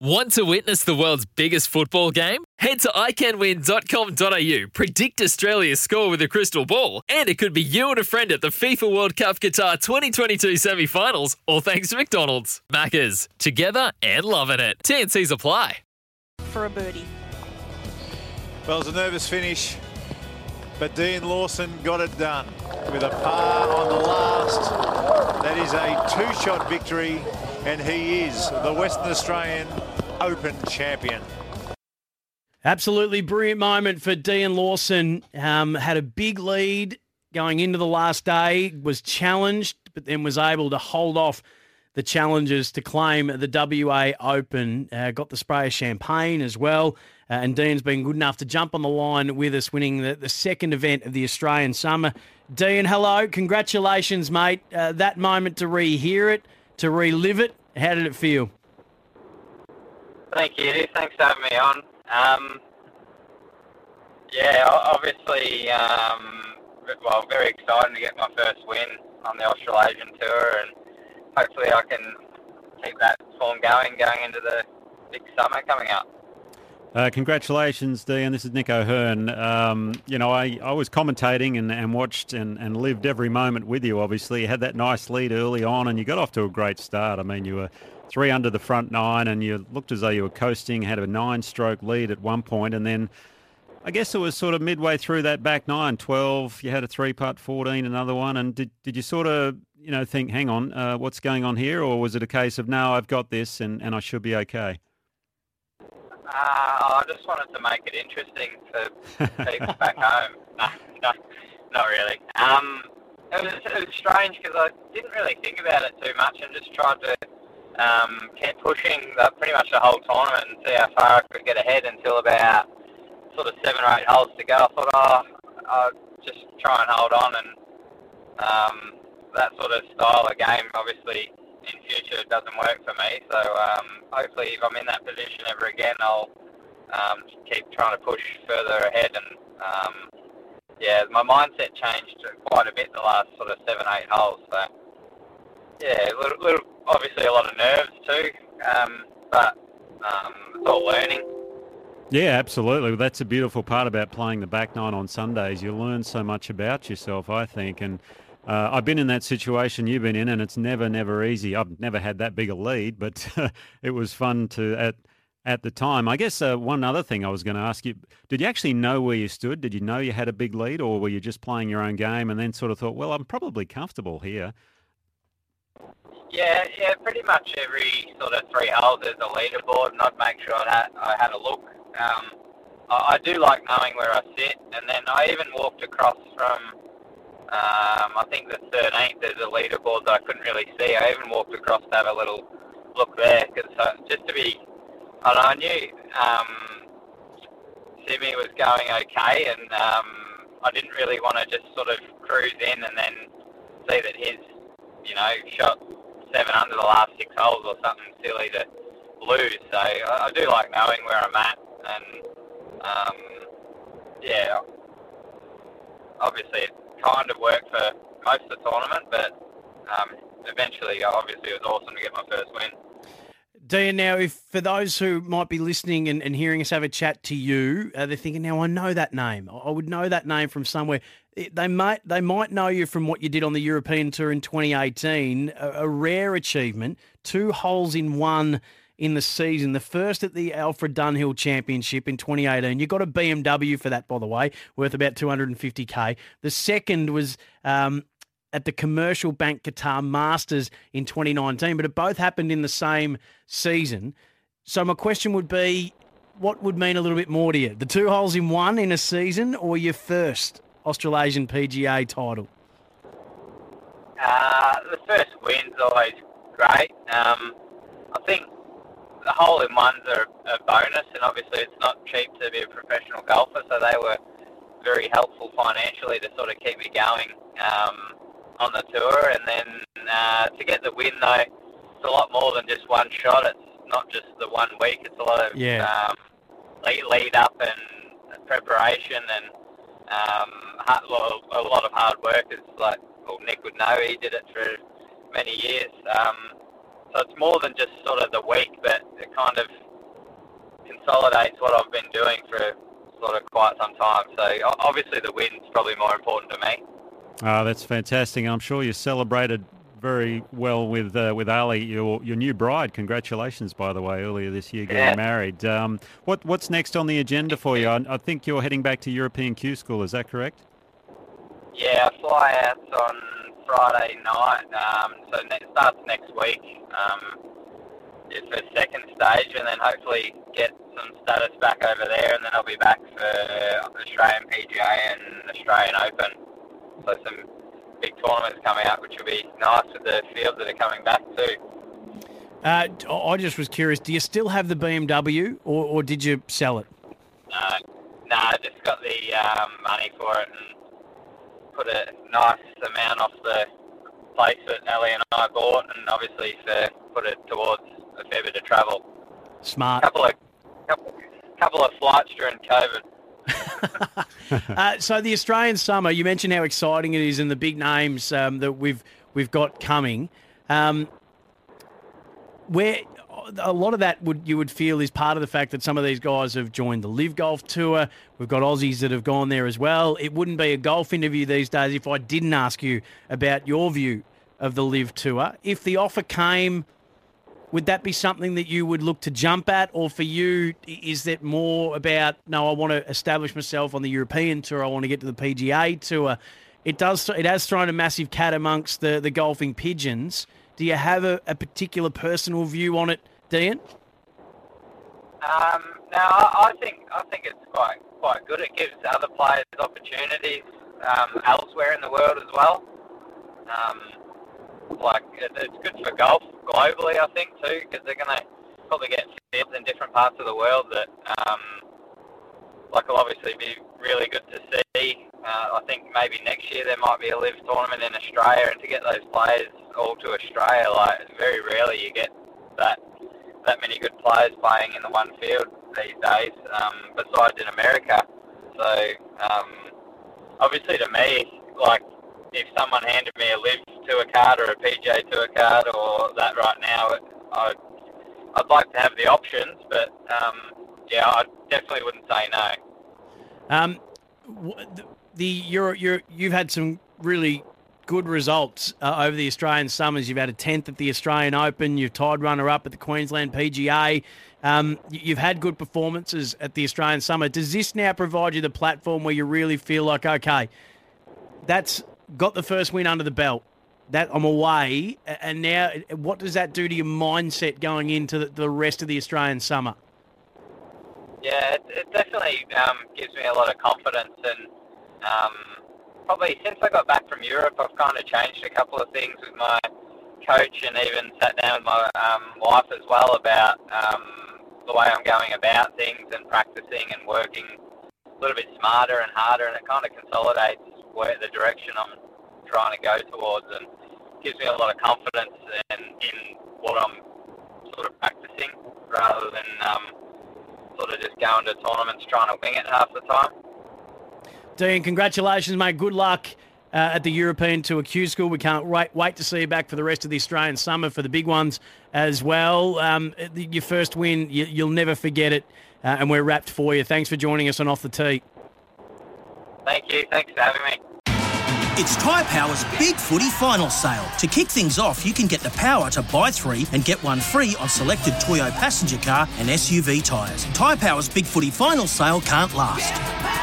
Want to witness the world's biggest football game? Head to iCanWin.com.au, predict Australia's score with a crystal ball, and it could be you and a friend at the FIFA World Cup Qatar 2022 semi finals, all thanks to McDonald's. Maccas, together and loving it. TNC's apply. For a birdie. Well, it was a nervous finish, but Deyen Lawson got it done with a par on the last. That is a two-shot victory, and he is the Western Australian Open champion. Absolutely brilliant moment for Deyen Lawson. Um, had a big lead going into the last day, was challenged, but then was able to hold off the challengers to claim the WA Open. Uh, got the spray of champagne as well. Uh, and Deyen's been good enough to jump on the line with us, winning the, the second event of the Australian Summer. Deyen, hello. Congratulations, mate. Uh, that moment to rehear it, to relive it, how did it feel? Thank you. Thanks for having me on. Um, yeah, obviously, um, well, very excited to get my first win on the Australasian Tour, and hopefully I can keep that form going going into the big summer coming up. Uh, congratulations, Deyen. This is Nick O'Hern. Um, you know, I, I was commentating and, and watched and, and lived every moment with you, obviously. You had that nice lead early on and you got off to a great start. I mean, you were three under the front nine and you looked as though you were coasting, had a nine stroke lead at one point, and then I guess it was sort of midway through that back nine, 12, you had a three putt, 14, another one. And did, did you sort of, you know, think, hang on, uh, what's going on here? Or was it a case of, no, I've got this and, and I should be okay? Uh, I just wanted to make it interesting for people back home. No, no, not really. Um, it was, it was strange because I didn't really think about it too much and just tried to um, keep pushing the, pretty much the whole tournament and see how far I could get ahead until about sort of seven or eight holes to go. I thought, oh, I'll just try and hold on and um, that sort of style of game obviously in future doesn't work for me. So um, hopefully, if I'm in that position ever again, I'll um, keep trying to push further ahead. And um, yeah, my mindset changed quite a bit the last sort of seven, eight holes. So yeah, little, little obviously a lot of nerves too, um, but um, it's all learning. Yeah, absolutely. That's a beautiful part about playing the back nine on Sundays. You learn so much about yourself, I think, and uh, I've been in that situation you've been in, and it's never, never easy. I've never had that big a lead, but it was fun to at at the time. I guess uh, one other thing I was going to ask you: Did you actually know where you stood? Did you know you had a big lead, or were you just playing your own game and then sort of thought, "Well, I'm probably comfortable here"? Yeah, yeah, pretty much every sort of three holes there's a leaderboard, and I'd make sure I had, I had a look. Um, I, I do like knowing where I sit, and then I even walked across from um, I think the 13th there's a leaderboard that I couldn't really see. I even walked across to have a little look there because uh, just to be, I, know, I knew um, Simi was going okay, and um, I didn't really want to just sort of cruise in and then see that his, you know, shot seven under the last six holes or something silly to lose. So I, I do like knowing where I'm at, and um, yeah, obviously kind of worked for most of the tournament, but um, eventually, obviously, it was awesome to get my first win. Deyen, now, if for those who might be listening and, and hearing us have a chat to you, uh, they're thinking, now I know that name. I would know that name from somewhere. They might they might know you from what you did on the European Tour in 2018, a, a rare achievement, two holes in one in the season. The first at the Alfred Dunhill Championship in 2018. You got a BMW for that, by the way, worth about 250k. The second was. Um, at the Commercial Bank Qatar Masters in 2019, but it both happened in the same season. So my question would be, what would mean a little bit more to you? The two holes in one in a season, or your first Australasian PGA title? Uh, the first win's always great. Um, I think the hole in ones are a bonus, and obviously it's not cheap to be a professional golfer, so they were very helpful financially to sort of keep me going um, on the tour. And then uh, to get the win, though, it's a lot more than just one shot. It's not just the one week. It's a lot of yeah. um, lead, lead up and preparation and um, a lot of hard work. It's like well, Nick would know. He did it for many years. Um, so it's more than just sort of the week, but it kind of consolidates what I've been doing for sort of quite some time. So obviously the win's probably more important to me. Oh, that's fantastic. I'm sure you celebrated very well with uh, with Ali, your your new bride. Congratulations, by the way, earlier this year getting Yeah. married. Um, what what's next on the agenda for you? I, I think you're heading back to European Q School. Is that correct? Yeah, I fly out on Friday night, um, so it starts next week. Um, it's the second stage, and then hopefully get some status back over there, and then I'll be back for Australian PGA and Australian Open. So some big tournaments coming up, which will be nice with the fields that are coming back too. Uh, I just was curious. Do you still have the BMW, or, or did you sell it? No, no, I just got the um, money for it and put a nice amount off the place that Ellie and I bought, and obviously for, put it towards a fair bit of travel. Smart. couple of couple, couple of flights during COVID. Uh, so the Australian summer, you mentioned how exciting it is and the big names um, that we've we've got coming. Um, where a lot of that would you would feel is part of the fact that some of these guys have joined the LIV Golf Tour. We've got Aussies that have gone there as well. It wouldn't be a golf interview these days if I didn't ask you about your view of the LIV Tour. If the offer came, would that be something that you would look to jump at, or for you, is that more about no? I want to establish myself on the European tour. I want to get to the PGA tour. It does. It has thrown a massive cat amongst the the golfing pigeons. Do you have a, a particular personal view on it, Deyen? Um, I, think I think it's quite quite good. It gives other players opportunities um, elsewhere in the world as well. Um, like it, it's good for golf globally, I think too, because they're going to probably get fields in different parts of the world that, um, like, will obviously be really good to see. Uh, I think maybe next year there might be a LIV tournament in Australia, and to get those players all to Australia, like, very rarely you get that that many good players playing in the one field these days, um, besides in America. So, um, obviously to me, like, if someone handed me a LIV tour card or a PJ tour card or that right now, I'd, I'd like to have the options, but um, yeah, I definitely wouldn't say no. Um, the- the you're, you're, you've had some really good results uh, over the Australian summers. You've had a tenth at the Australian Open. You've tied runner up at the Queensland PGA. Um, you've had good performances at the Australian summer. Does this now provide you the platform where you really feel like okay, that's got the first win under the belt? That I'm away, and now what does that do to your mindset going into the, the rest of the Australian summer? Yeah, it, it definitely um, gives me a lot of confidence, and um, probably since I got back from Europe, I've kind of changed a couple of things with my coach, and even sat down with my um, wife as well about um, the way I'm going about things and practicing and working a little bit smarter and harder, and it kind of consolidates where the direction I'm trying to go towards, and gives me a lot of confidence in, in what I'm sort of practicing rather than um, sort of just going to tournaments trying to wing it half the time. Deyen, congratulations, mate. Good luck uh, at the European Tour Q School. We can't wait, wait to see you back for the rest of the Australian summer for the big ones as well. Um, your first win, you, you'll never forget it, uh, and we're rapt for you. Thanks for joining us on Off the Tee. Thank you. Thanks for having me. It's Tyre Power's Big Footy Final Sale. To kick things off, you can get the power to buy three and get one free on selected Toyo passenger car and SUV tyres. Tyre Power's Big Footy Final Sale can't last.